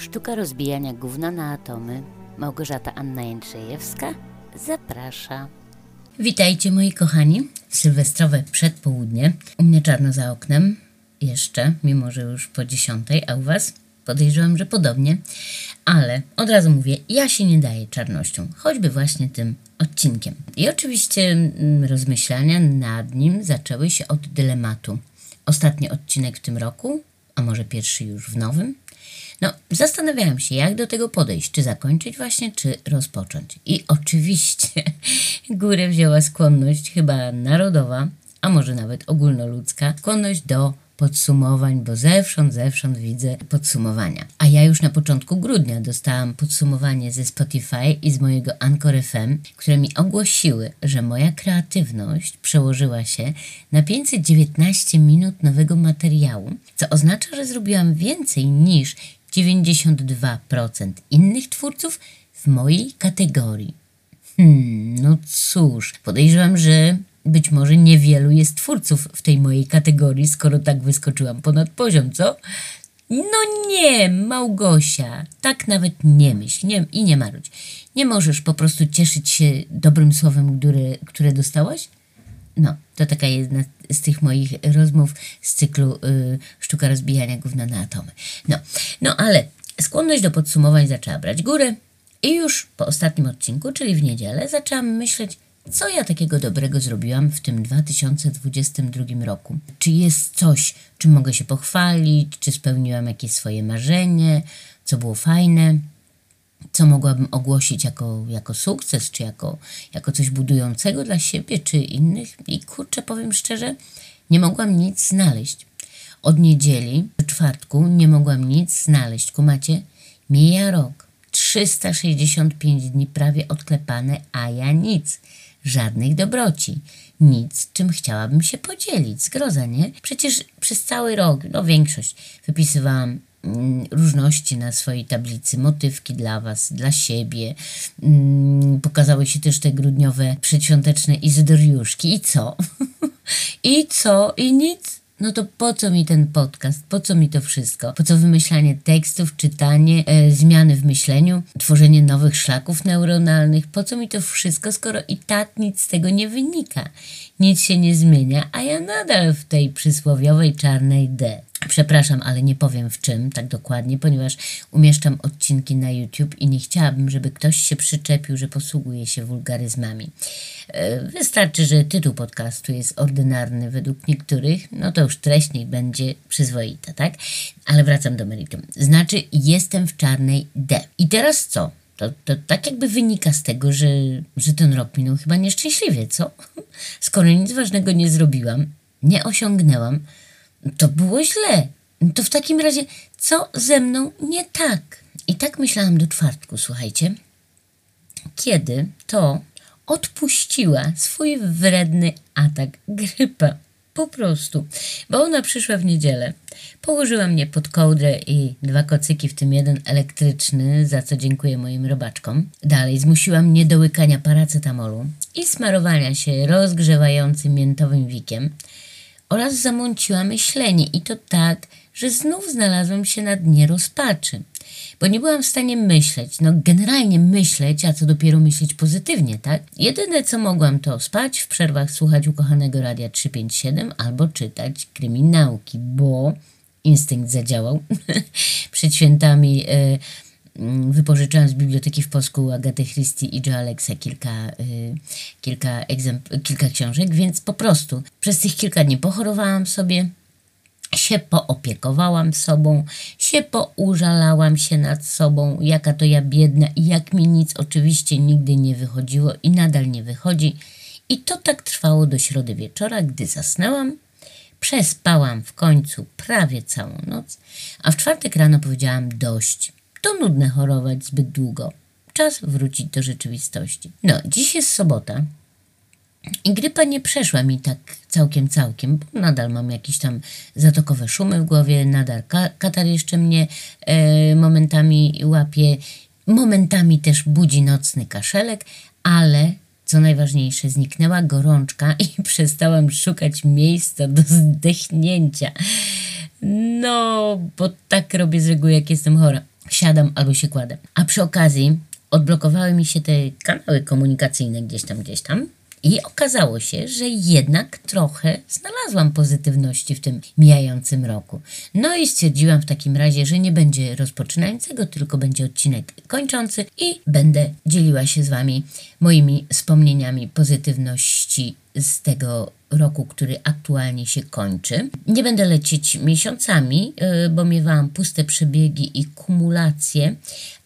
Sztuka rozbijania gówna na atomy. Małgorzata Anna Jędrzejewska zaprasza. Witajcie moi kochani. Sylwestrowe przedpołudnie. U mnie czarno za oknem. Jeszcze, mimo że już po dziesiątej, a u was? Podejrzewam, że podobnie. Ale od razu mówię, ja się nie daję czarnością. Choćby właśnie tym odcinkiem. I oczywiście mm, rozmyślania nad nim zaczęły się od dylematu. Ostatni odcinek w tym roku, a może pierwszy już w nowym, no, zastanawiałam się, jak do tego podejść, czy zakończyć właśnie, czy rozpocząć. I oczywiście górę wzięła skłonność chyba narodowa, a może nawet ogólnoludzka, skłonność do podsumowań, bo zewsząd, zewsząd widzę podsumowania. A ja już na początku grudnia dostałam podsumowanie ze Spotify i z mojego Anchor FM, które mi ogłosiły, że moja kreatywność przełożyła się na 519 minut nowego materiału, co oznacza, że zrobiłam więcej niż 92% innych twórców w mojej kategorii. Hmm, no cóż, podejrzewam, że być może niewielu jest twórców w tej mojej kategorii, skoro tak wyskoczyłam ponad poziom, co? No nie, Małgosia, tak nawet nie myśl nie, i nie marudź. Nie możesz po prostu cieszyć się dobrym słowem, które, które dostałaś? No, to taka jedna z tych moich rozmów z cyklu y, Sztuka rozbijania gówna na atomy. No, no ale skłonność do podsumowań zaczęła brać górę i już po ostatnim odcinku, czyli w niedzielę, zaczęłam myśleć, co ja takiego dobrego zrobiłam w tym 2022 roku. Czy jest coś, czym mogę się pochwalić, czy spełniłam jakieś swoje marzenie, co było fajne co mogłabym ogłosić jako, jako sukces, czy jako, jako coś budującego dla siebie, czy innych. I kurczę, powiem szczerze, nie mogłam nic znaleźć. Od niedzieli do czwartku nie mogłam nic znaleźć. Kumacie, mija rok. 365 dni prawie odklepane, a ja nic. Żadnych dobroci. Nic, czym chciałabym się podzielić. Zgroza, nie? Przecież przez cały rok, no większość, wypisywałam różności na swojej tablicy, motywki dla Was, dla siebie. Mm, pokazały się też te grudniowe przedświąteczne izydoriuszki. I co? I co? I nic? No to po co mi ten podcast? Po co mi to wszystko? Po co wymyślanie tekstów, czytanie, e, zmiany w myśleniu, tworzenie nowych szlaków neuronalnych? Po co mi to wszystko, skoro i tak nic z tego nie wynika? Nic się nie zmienia, a ja nadal w tej przysłowiowej czarnej D. Przepraszam, ale nie powiem w czym tak dokładnie, ponieważ umieszczam odcinki na YouTube i nie chciałabym, żeby ktoś się przyczepił, że posługuje się wulgaryzmami. E, wystarczy, że tytuł podcastu jest ordynarny według niektórych, no to już treść niech będzie przyzwoita, tak? Ale wracam do meritum. Znaczy, jestem w czarnej D. I teraz co? To, to tak jakby wynika z tego, że, że ten rok minął chyba nieszczęśliwie, co? Skoro nic ważnego nie zrobiłam, nie osiągnęłam, to było źle. To w takim razie, co ze mną nie tak? I tak myślałam do czwartku, słuchajcie. Kiedy to odpuściła swój wredny atak grypa. Po prostu. Bo ona przyszła w niedzielę. Położyła mnie pod kołdrę i dwa kocyki, w tym jeden elektryczny, za co dziękuję moim robaczkom. Dalej zmusiła mnie do łykania paracetamolu i smarowania się rozgrzewającym miętowym wikiem oraz zamąciła myślenie i to tak, że znów znalazłam się na dnie rozpaczy, bo nie byłam w stanie myśleć, no generalnie myśleć, a co dopiero myśleć pozytywnie, tak? Jedyne co mogłam to spać, w przerwach słuchać ukochanego Radia 357 albo czytać kryminałki, bo instynkt zadziałał. Przed świętami... Yy, wypożyczyłam z biblioteki w Polsku Agatę Christie i Joe Alexa kilka, y, kilka, kilka książek, więc po prostu przez tych kilka dni pochorowałam sobie, się poopiekowałam sobą, się poużalałam się nad sobą, jaka to ja biedna i jak mi nic oczywiście nigdy nie wychodziło i nadal nie wychodzi. I to tak trwało do środy wieczora, gdy zasnęłam. Przespałam w końcu prawie całą noc, a w czwartek rano powiedziałam dość. To nudne chorować zbyt długo. Czas wrócić do rzeczywistości. No, dziś jest sobota. I grypa nie przeszła mi tak całkiem, całkiem, bo nadal mam jakieś tam zatokowe szumy w głowie, nadal ka katar jeszcze mnie e, momentami łapie, momentami też budzi nocny kaszelek, ale co najważniejsze, zniknęła gorączka i przestałam szukać miejsca do zdechnięcia. No, bo tak robię z reguły, jak jestem chora. Siadam albo się kładę. A przy okazji odblokowały mi się te kanały komunikacyjne gdzieś tam, gdzieś tam. I okazało się, że jednak trochę znalazłam pozytywności w tym mijającym roku. No i stwierdziłam w takim razie, że nie będzie rozpoczynającego, tylko będzie odcinek kończący i będę dzieliła się z Wami moimi wspomnieniami pozytywności z tego roku, który aktualnie się kończy. Nie będę lecieć miesiącami, y, bo miewałam puste przebiegi i kumulacje,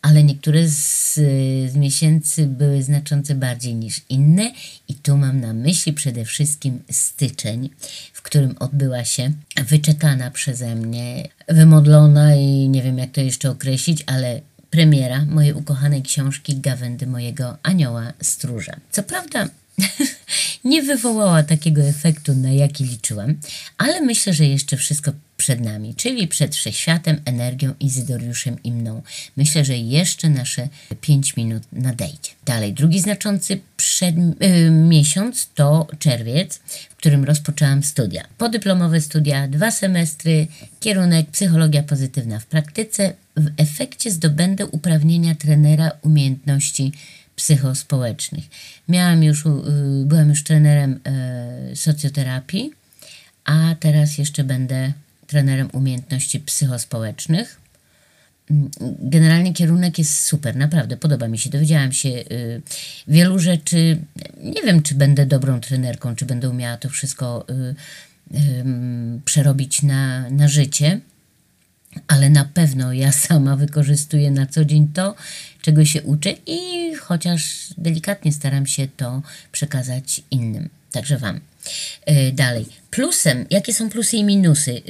ale niektóre z, z miesięcy były znaczące bardziej niż inne i tu mam na myśli przede wszystkim styczeń, w którym odbyła się wyczekana przeze mnie, wymodlona i nie wiem jak to jeszcze określić, ale premiera mojej ukochanej książki Gawędy mojego anioła stróża. Co prawda nie wywołała takiego efektu, na jaki liczyłam, ale myślę, że jeszcze wszystko przed nami, czyli przed wszechświatem, energią, Izydoriuszem i mną. Myślę, że jeszcze nasze 5 minut nadejdzie. Dalej, drugi znaczący przed, yy, miesiąc to czerwiec, w którym rozpoczęłam studia. Podyplomowe studia, dwa semestry, kierunek psychologia pozytywna w praktyce. W efekcie zdobędę uprawnienia trenera umiejętności psychospołecznych. Miałam już, y, byłam już trenerem y, socjoterapii, a teraz jeszcze będę trenerem umiejętności psychospołecznych. Mm, generalnie kierunek jest super, naprawdę podoba mi się. Dowiedziałam się y, wielu rzeczy. Nie wiem, czy będę dobrą trenerką, czy będę umiała to wszystko przerobić na, na życie ale na pewno ja sama wykorzystuję na co dzień to, czego się uczę i chociaż delikatnie staram się to przekazać innym, także Wam. Yy, dalej, plusem, jakie są plusy i minusy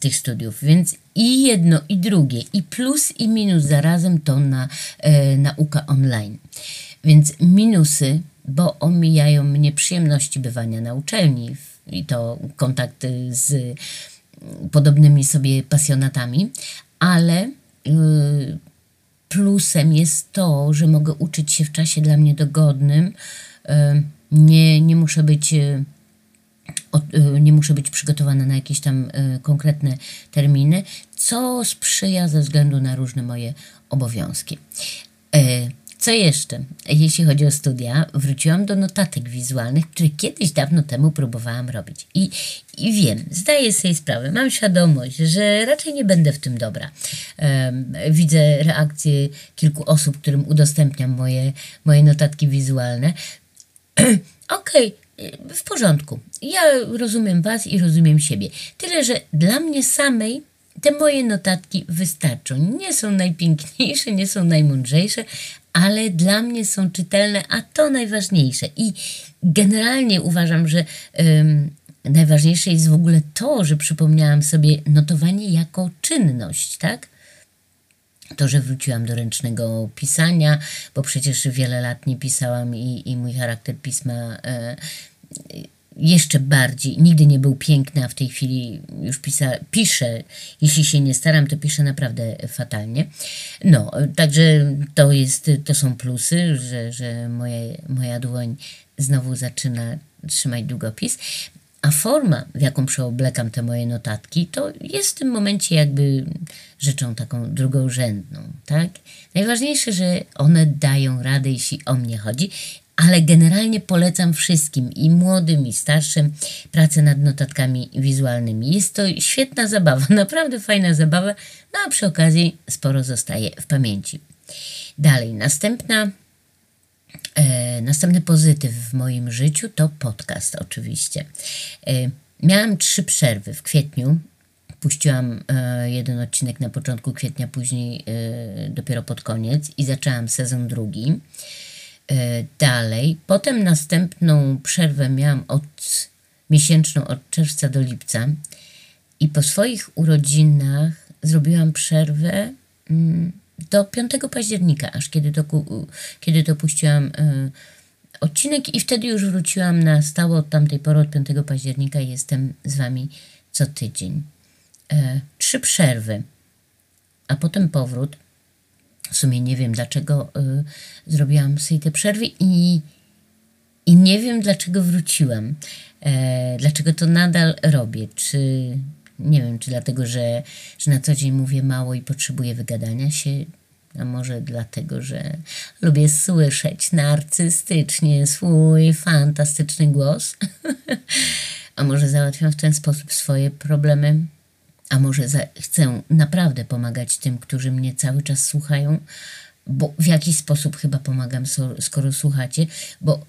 tych studiów, więc i jedno i drugie, i plus i minus. Zarazem to na yy, nauka online. Więc minusy, bo omijają mnie przyjemności bywania na uczelni. I to kontakty z podobnymi sobie pasjonatami, ale y, plusem jest to, że mogę uczyć się w czasie dla mnie dogodnym. Y, nie, nie muszę być y, nie muszę być przygotowana na jakieś tam konkretne terminy, co sprzyja ze względu na różne moje obowiązki. Co jeszcze? Jeśli chodzi o studia, wróciłam do notatek wizualnych, które kiedyś dawno temu próbowałam robić. I, i wiem, zdaję sobie sprawę, mam świadomość, że raczej nie będę w tym dobra. Um, widzę reakcje kilku osób, którym udostępniam moje, moje notatki wizualne. Okej, okay, w porządku. Ja rozumiem Was i rozumiem siebie. Tyle, że dla mnie samej te moje notatki wystarczą. Nie są najpiękniejsze, nie są najmądrzejsze, ale dla mnie są czytelne, a to najważniejsze. I generalnie uważam, że ym, najważniejsze jest w ogóle to, że przypomniałam sobie notowanie jako czynność, tak? To, że wróciłam do ręcznego pisania, bo przecież wiele lat nie pisałam i, i mój charakter pisma e, jeszcze bardziej, nigdy nie był piękny, a w tej chwili już pisa, piszę, jeśli się nie staram, to piszę naprawdę fatalnie. No, także to jest, to są plusy, że, że moje, moja dłoń znowu zaczyna trzymać długopis. A forma, w jaką przeoblekam te moje notatki, to jest w tym momencie jakby rzeczą taką drugorzędną, tak? Najważniejsze, że one dają radę, jeśli o mnie chodzi ale generalnie polecam wszystkim, i młodym, i starszym, pracę nad notatkami wizualnymi. Jest to świetna zabawa, naprawdę fajna zabawa, no a przy okazji sporo zostaje w pamięci. Dalej, następna, e, następny pozytyw w moim życiu to podcast, oczywiście. E, miałam trzy przerwy w kwietniu. Puściłam e, jeden odcinek na początku kwietnia, później e, dopiero pod koniec i zaczęłam sezon drugi. E, dalej. Potem następną przerwę miałam od miesięczną od czerwca do lipca i po swoich urodzinach zrobiłam przerwę mm, do 5 października, aż kiedy to, kiedy to puściłam e, odcinek i wtedy już wróciłam na stałe od tamtej pory, od 5 października jestem z Wami co tydzień. E, trzy przerwy, a potem powrót w sumie nie wiem, dlaczego y, zrobiłam sobie te przerwy i, i nie wiem, dlaczego wróciłam. E, dlaczego to nadal robię. Czy Nie wiem, czy dlatego, że, że na co dzień mówię mało i potrzebuję wygadania się, a może dlatego, że lubię słyszeć narcystycznie swój fantastyczny głos. a może załatwiam w ten sposób swoje problemy. A może chcę naprawdę pomagać tym, którzy mnie cały czas słuchają, bo w jakiś sposób chyba pomagam, skoro słuchacie, bo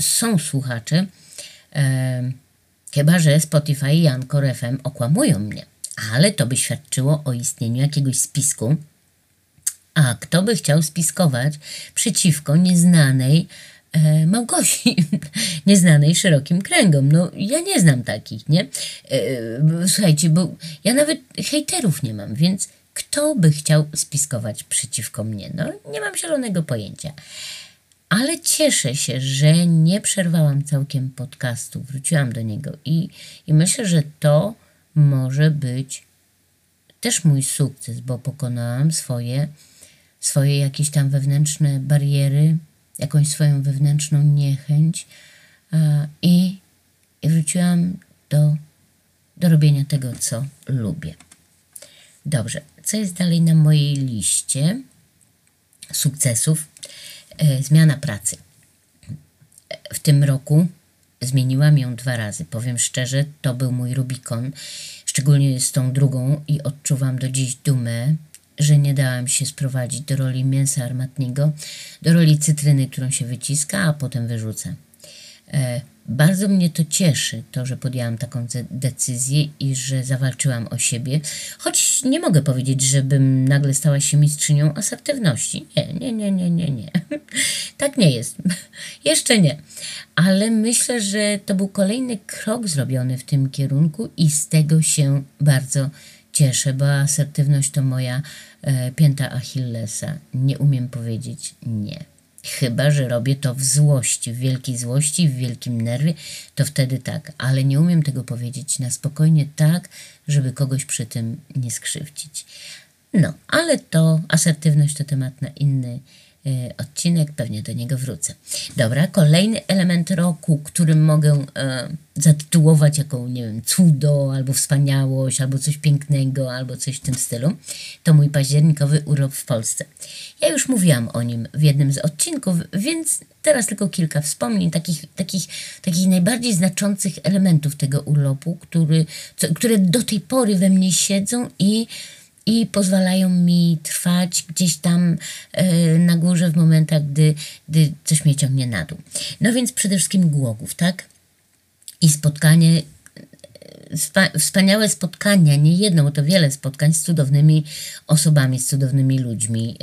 są słuchacze, em, chyba że Spotify i Anchor FM okłamują mnie, ale to by świadczyło o istnieniu jakiegoś spisku, a kto by chciał spiskować przeciwko nieznanej e, Małgosi, nieznanej szerokim kręgom? No, ja nie znam takich, nie? E, słuchajcie, bo ja nawet hejterów nie mam, więc kto by chciał spiskować przeciwko mnie? No, nie mam zielonego pojęcia. Ale cieszę się, że nie przerwałam całkiem podcastu, wróciłam do niego i, i myślę, że to może być też mój sukces, bo pokonałam swoje, swoje jakieś tam wewnętrzne bariery, jakąś swoją wewnętrzną niechęć e, i, i wróciłam do, do robienia tego, co lubię. Dobrze, co jest dalej na mojej liście sukcesów? E, zmiana pracy. W tym roku zmieniłam ją dwa razy. Powiem szczerze, to był mój Rubikon, szczególnie z tą drugą i odczuwam do dziś dumę, że nie dałam się sprowadzić do roli mięsa armatniego, do roli cytryny, którą się wyciska, a potem wyrzuca. E, bardzo mnie to cieszy, to, że podjęłam taką decyzję i że zawalczyłam o siebie, choć nie mogę powiedzieć, żebym nagle stała się mistrzynią asertywności. Nie, nie, nie, nie, nie, nie. tak nie jest. Jeszcze nie. Ale myślę, że to był kolejny krok zrobiony w tym kierunku i z tego się bardzo cieszę, bo asertywność to moja e, pięta Achillesa. Nie umiem powiedzieć nie. Chyba, że robię to w złości, w wielkiej złości, w wielkim nerwie, to wtedy tak, ale nie umiem tego powiedzieć na spokojnie tak, żeby kogoś przy tym nie skrzywdzić. No, ale to asertywność to temat na inny odcinek, pewnie do niego wrócę. Dobra, kolejny element roku, którym mogę e, zatytułować jako, nie wiem, cudo, albo wspaniałość, albo coś pięknego, albo coś w tym stylu, to mój październikowy urlop w Polsce. Ja już mówiłam o nim w jednym z odcinków, więc teraz tylko kilka wspomnień, takich, takich, takich najbardziej znaczących elementów tego urlopu, który, co, które do tej pory we mnie siedzą i i pozwalają mi trwać gdzieś tam e, na górze w momentach, gdy, gdy coś mnie ciągnie na dół. No więc przede wszystkim Głogów, tak? I spotkanie, e, spa, wspaniałe spotkania, nie jedno, bo to wiele spotkań z cudownymi osobami, z cudownymi ludźmi.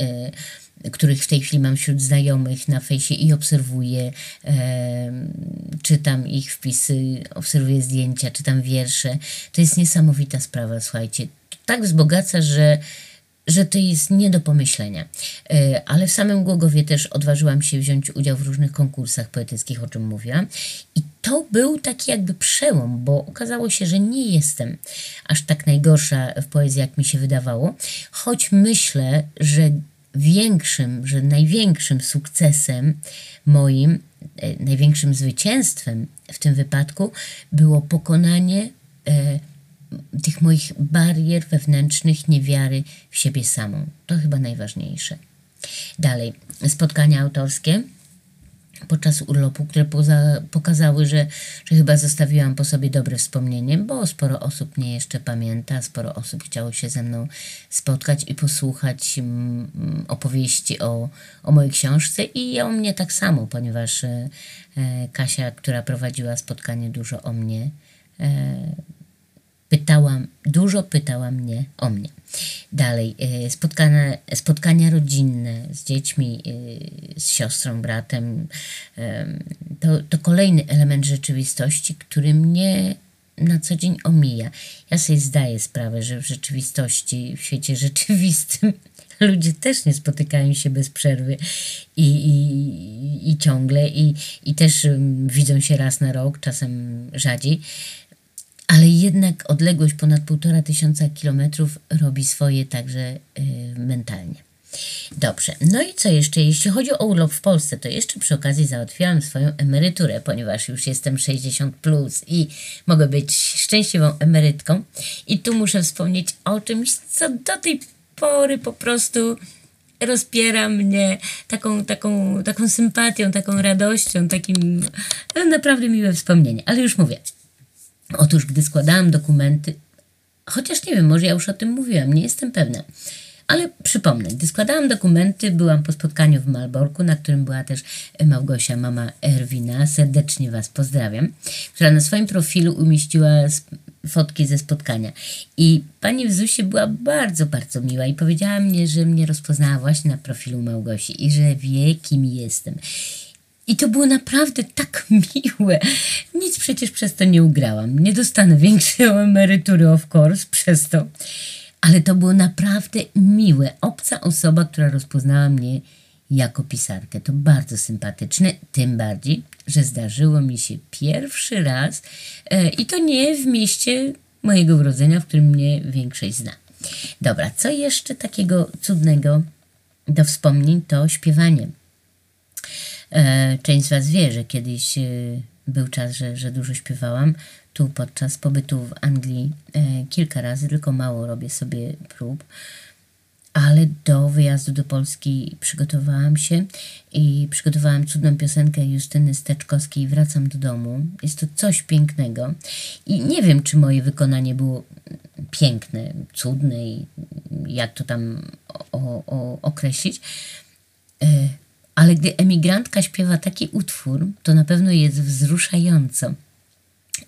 Których w tej chwili mam wśród znajomych na fejsie i obserwuję, e, czytam ich wpisy, obserwuję zdjęcia, czytam wiersze. To jest niesamowita sprawa, słuchajcie. To tak wzbogaca, że, że to jest nie do pomyślenia. E, ale w samym Głogowie też odważyłam się wziąć udział w różnych konkursach poetyckich, o czym mówiłam. I to był taki jakby przełom, bo okazało się, że nie jestem aż tak najgorsza w poezji, jak mi się wydawało, choć myślę, że większym, że największym sukcesem moim, e, największym zwycięstwem w tym wypadku było pokonanie e, tych moich barier wewnętrznych, niewiary w siebie samą. To chyba najważniejsze. Dalej, spotkania autorskie podczas urlopu, które poza, pokazały, że, że chyba zostawiłam po sobie dobre wspomnienie, bo sporo osób mnie jeszcze pamięta, sporo osób chciało się ze mną spotkać i posłuchać mm, opowieści o, o mojej książce i o mnie tak samo, ponieważ e, e, Kasia, która prowadziła spotkanie, dużo o mnie e, pytałam, dużo pytała mnie o mnie. Dalej, e, spotkania, spotkania rodzinne z dziećmi, e, z siostrą, bratem, em, to, to kolejny element rzeczywistości, który mnie na co dzień omija. Ja sobie zdaję sprawę, że w rzeczywistości, w świecie rzeczywistym ludzie też nie spotykają się bez przerwy i, i, i ciągle i, i też widzą się raz na rok, czasem rzadziej ale jednak odległość ponad półtora tysiąca kilometrów robi swoje także y, mentalnie. Dobrze, no i co jeszcze? Jeśli chodzi o urlop w Polsce, to jeszcze przy okazji załatwiłam swoją emeryturę, ponieważ już jestem 60 plus i mogę być szczęśliwą emerytką. I tu muszę wspomnieć o czymś, co do tej pory po prostu rozpiera mnie taką, taką, taką sympatią, taką radością, takim no, naprawdę miłe wspomnienie. Ale już mówię. Otóż, gdy składałam dokumenty, chociaż nie wiem, może ja już o tym mówiłam, nie jestem pewna. Ale przypomnę, gdy składałam dokumenty, byłam po spotkaniu w Malborku, na którym była też Małgosia, mama Erwina. Serdecznie Was pozdrawiam, która na swoim profilu umieściła fotki ze spotkania. I pani w ZUSie była bardzo, bardzo miła i powiedziała mnie, że mnie rozpoznała właśnie na profilu Małgosi i że wie, kim jestem. I to było naprawdę tak miłe. Nic przecież przez to nie ugrałam. Nie dostanę większej emerytury, of course, przez to. Ale to było naprawdę miłe. Obca osoba, która rozpoznała mnie jako pisarkę. To bardzo sympatyczne, tym bardziej, że zdarzyło mi się pierwszy raz e, i to nie w mieście mojego urodzenia, w którym mnie większość zna. Dobra, co jeszcze takiego cudnego do wspomnień to śpiewanie. E, część z Was wie, że kiedyś e, był czas, że, że dużo śpiewałam. Tu podczas pobytu w Anglii e, kilka razy, tylko mało robię sobie prób ale do wyjazdu do Polski przygotowałam się i przygotowałam cudną piosenkę Justyny Steczkowskiej Wracam do domu. Jest to coś pięknego i nie wiem, czy moje wykonanie było piękne, cudne i jak to tam o, o, określić, ale gdy emigrantka śpiewa taki utwór, to na pewno jest wzruszająco.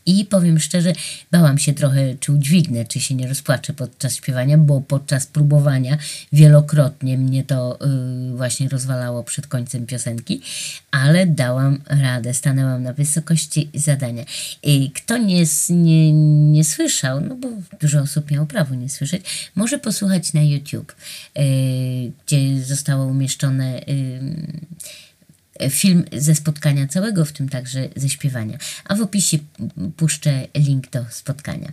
I powiem szczerze, bałam się trochę, czy udźwignę, czy się nie rozpłaczę podczas śpiewania, bo podczas próbowania wielokrotnie mnie to yy, właśnie rozwalało przed końcem piosenki, ale dałam radę, stanęłam na wysokości zadania. I kto nie, nie, nie słyszał, no bo dużo osób miało prawo nie słyszeć, może posłuchać na YouTube, yy, gdzie zostało umieszczone. Yy, film ze spotkania całego, w tym także ze śpiewania. A w opisie puszczę link do spotkania.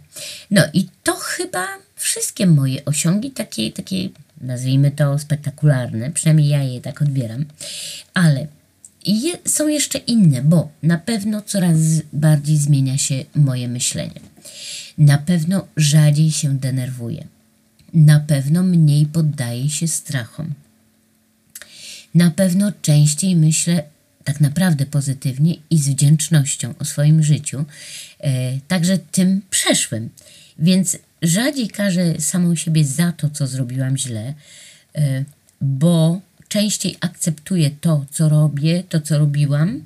No i to chyba wszystkie moje osiągi, takie, takie nazwijmy to spektakularne, przynajmniej ja je tak odbieram, ale je, są jeszcze inne, bo na pewno coraz bardziej zmienia się moje myślenie. Na pewno rzadziej się denerwuję. Na pewno mniej poddaję się strachom na pewno częściej myślę tak naprawdę pozytywnie i z wdzięcznością o swoim życiu, e, także tym przeszłym. Więc rzadziej karzę samą siebie za to, co zrobiłam źle, e, bo częściej akceptuję to, co robię, to, co robiłam,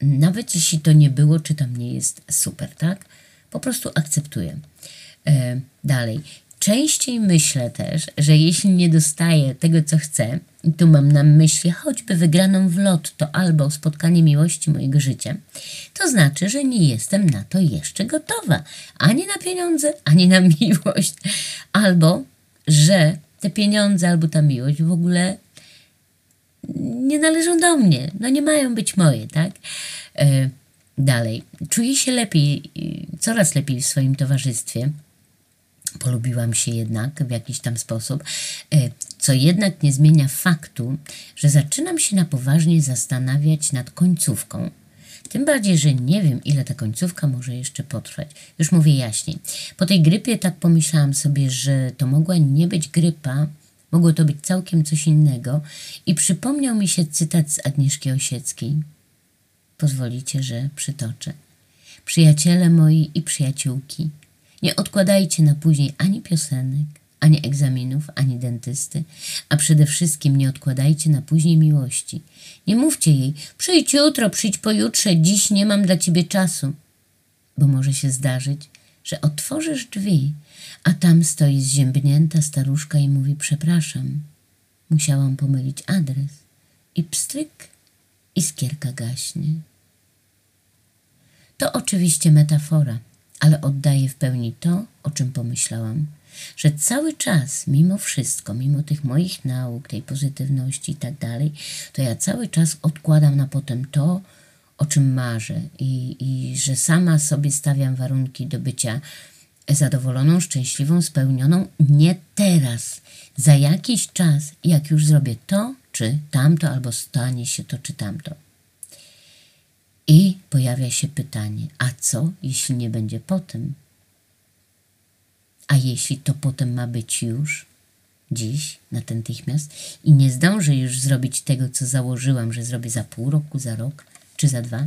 nawet jeśli to nie było, czy tam nie jest super, tak? Po prostu akceptuję. E, dalej. Częściej myślę też, że jeśli nie dostaję tego, co chcę, i tu mam na myśli choćby wygraną w lotto albo spotkanie miłości mojego życia, to znaczy, że nie jestem na to jeszcze gotowa. Ani na pieniądze, ani na miłość. Albo, że te pieniądze albo ta miłość w ogóle nie należą do mnie. No nie mają być moje, tak? E, dalej. Czuję się lepiej, coraz lepiej w swoim towarzystwie polubiłam się jednak w jakiś tam sposób, e, co jednak nie zmienia faktu, że zaczynam się na poważnie zastanawiać nad końcówką. Tym bardziej, że nie wiem, ile ta końcówka może jeszcze potrwać. Już mówię jaśniej. Po tej grypie tak pomyślałam sobie, że to mogła nie być grypa, mogło to być całkiem coś innego i przypomniał mi się cytat z Agnieszki Osieckiej. Pozwolicie, że przytoczę. Przyjaciele moi i przyjaciółki – nie odkładajcie na później ani piosenek, ani egzaminów, ani dentysty, a przede wszystkim nie odkładajcie na później miłości. Nie mówcie jej, przyjdź jutro, przyjdź pojutrze, dziś nie mam dla ciebie czasu. Bo może się zdarzyć, że otworzysz drzwi, a tam stoi zziębnięta staruszka i mówi przepraszam, musiałam pomylić adres. I pstryk, iskierka gaśnie. To oczywiście metafora ale oddaję w pełni to, o czym pomyślałam, że cały czas, mimo wszystko, mimo tych moich nauk, tej pozytywności i tak dalej, to ja cały czas odkładam na potem to, o czym marzę i, i że sama sobie stawiam warunki do bycia zadowoloną, szczęśliwą, spełnioną nie teraz, za jakiś czas, jak już zrobię to czy tamto, albo stanie się to czy tamto. I pojawia się pytanie, a co, jeśli nie będzie potem? A jeśli to potem ma być już, dziś, natychmiast i nie zdążę już zrobić tego, co założyłam, że zrobię za pół roku, za rok czy za dwa?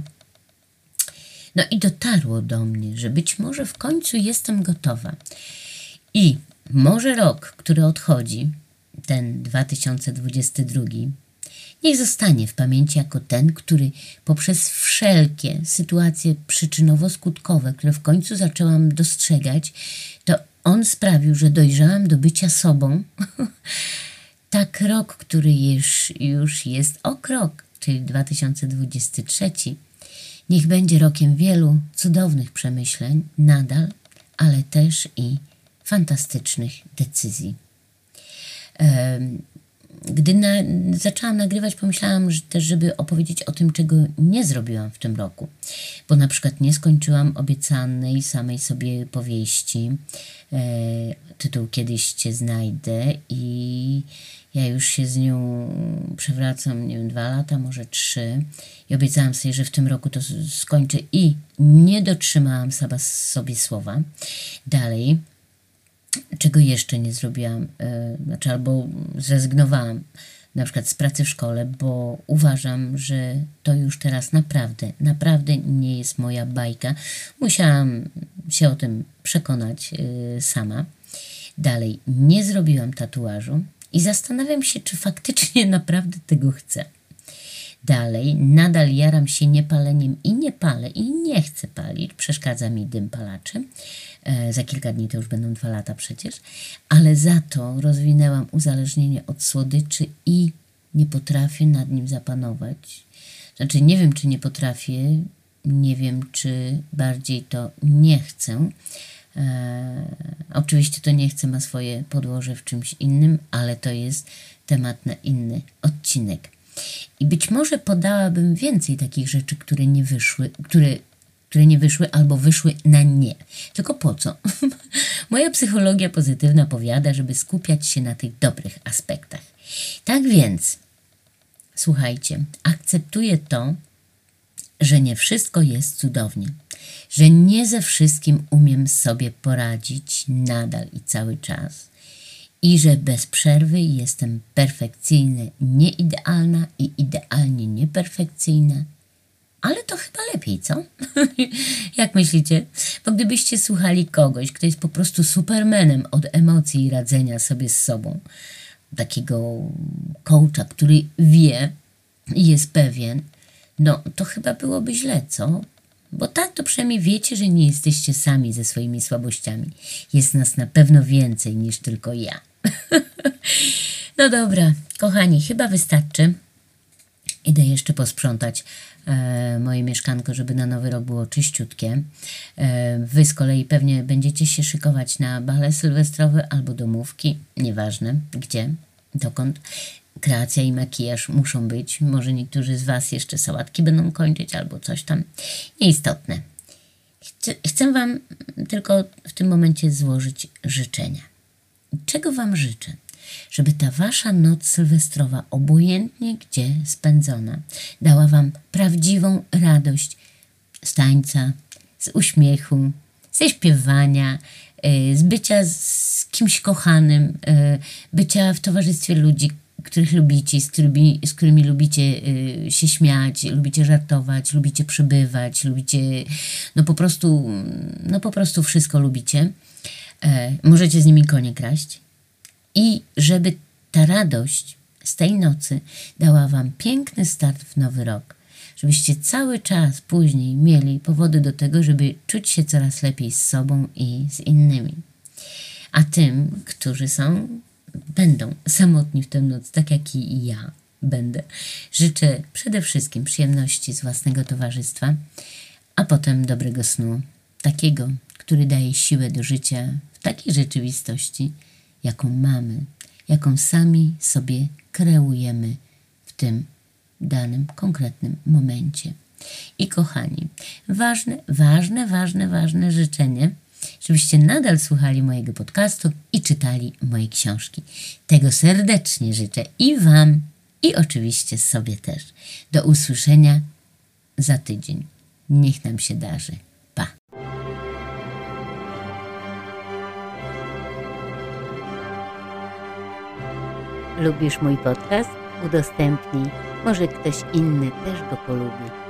No i dotarło do mnie, że być może w końcu jestem gotowa. I może rok, który odchodzi, ten 2022, niech zostanie w pamięci jako ten, który poprzez wszelkie sytuacje przyczynowo-skutkowe, które w końcu zaczęłam dostrzegać, to on sprawił, że dojrzałam do bycia sobą. tak rok, który już, już jest o krok, czyli 2023, niech będzie rokiem wielu cudownych przemyśleń nadal, ale też i fantastycznych decyzji. Gdy na, zaczęłam nagrywać, pomyślałam że też, żeby opowiedzieć o tym, czego nie zrobiłam w tym roku. Bo na przykład nie skończyłam obiecanej samej sobie powieści. E, tytuł Kiedyś Cię znajdę i ja już się z nią przewracam, nie wiem, dwa lata, może trzy. I obiecałam sobie, że w tym roku to skończę i nie dotrzymałam sobie słowa. Dalej czego jeszcze nie zrobiłam, e, znaczy albo zrezygnowałam na przykład z pracy w szkole, bo uważam, że to już teraz naprawdę, naprawdę nie jest moja bajka. Musiałam się o tym przekonać e, sama. Dalej, nie zrobiłam tatuażu i zastanawiam się, czy faktycznie naprawdę tego chcę. Dalej, nadal jaram się niepaleniem i nie palę i nie chcę palić, przeszkadza mi dym palaczy. E, za kilka dni to już będą dwa lata przecież, ale za to rozwinęłam uzależnienie od słodyczy i nie potrafię nad nim zapanować. Znaczy, nie wiem, czy nie potrafię, nie wiem, czy bardziej to nie chcę. E, oczywiście to nie chcę ma swoje podłoże w czymś innym, ale to jest temat na inny odcinek. I być może podałabym więcej takich rzeczy, które nie wyszły, które które nie wyszły albo wyszły na nie. Tylko po co? Moja psychologia pozytywna powiada, żeby skupiać się na tych dobrych aspektach. Tak więc, słuchajcie, akceptuję to, że nie wszystko jest cudownie, że nie ze wszystkim umiem sobie poradzić nadal i cały czas i że bez przerwy jestem perfekcyjnie nieidealna i idealnie nieperfekcyjna ale to chyba lepiej, co? Jak myślicie? Bo gdybyście słuchali kogoś, kto jest po prostu supermenem od emocji i radzenia sobie z sobą, takiego coacha, który wie i jest pewien, no to chyba byłoby źle, co? Bo tak to przynajmniej wiecie, że nie jesteście sami ze swoimi słabościami. Jest nas na pewno więcej niż tylko ja. no dobra, kochani, chyba wystarczy. Idę jeszcze posprzątać e, moje mieszkanko, żeby na nowy rok było czyściutkie. E, wy z kolei pewnie będziecie się szykować na bale sylwestrowe albo domówki, nieważne gdzie, dokąd. Kreacja i makijaż muszą być. Może niektórzy z Was jeszcze sałatki będą kończyć albo coś tam. Nieistotne. Chcę, chcę Wam tylko w tym momencie złożyć życzenia. Czego Wam życzę? żeby ta wasza noc sylwestrowa, obojętnie gdzie spędzona, dała wam prawdziwą radość z tańca, z uśmiechu, ze śpiewania, y, z bycia z kimś kochanym, y, bycia w towarzystwie ludzi, których lubicie, z którymi, z którymi lubicie y, się śmiać, lubicie żartować, lubicie przebywać, lubicie, no po prostu, no po prostu wszystko lubicie. E, możecie z nimi konie kraść, i żeby ta radość z tej nocy dała Wam piękny start w nowy rok. Żebyście cały czas później mieli powody do tego, żeby czuć się coraz lepiej z sobą i z innymi. A tym, którzy są, będą samotni w tę noc, tak jak i ja będę, życzę przede wszystkim przyjemności z własnego towarzystwa, a potem dobrego snu, takiego, który daje siłę do życia takiej rzeczywistości, jaką mamy, jaką sami sobie kreujemy w tym danym konkretnym momencie. I kochani, ważne, ważne, ważne, ważne życzenie, żebyście nadal słuchali mojego podcastu i czytali moje książki. Tego serdecznie życzę i Wam, i oczywiście sobie też. Do usłyszenia za tydzień. Niech nam się darzy. Lubisz mój podcast? Udostępnij. Może ktoś inny też go polubi.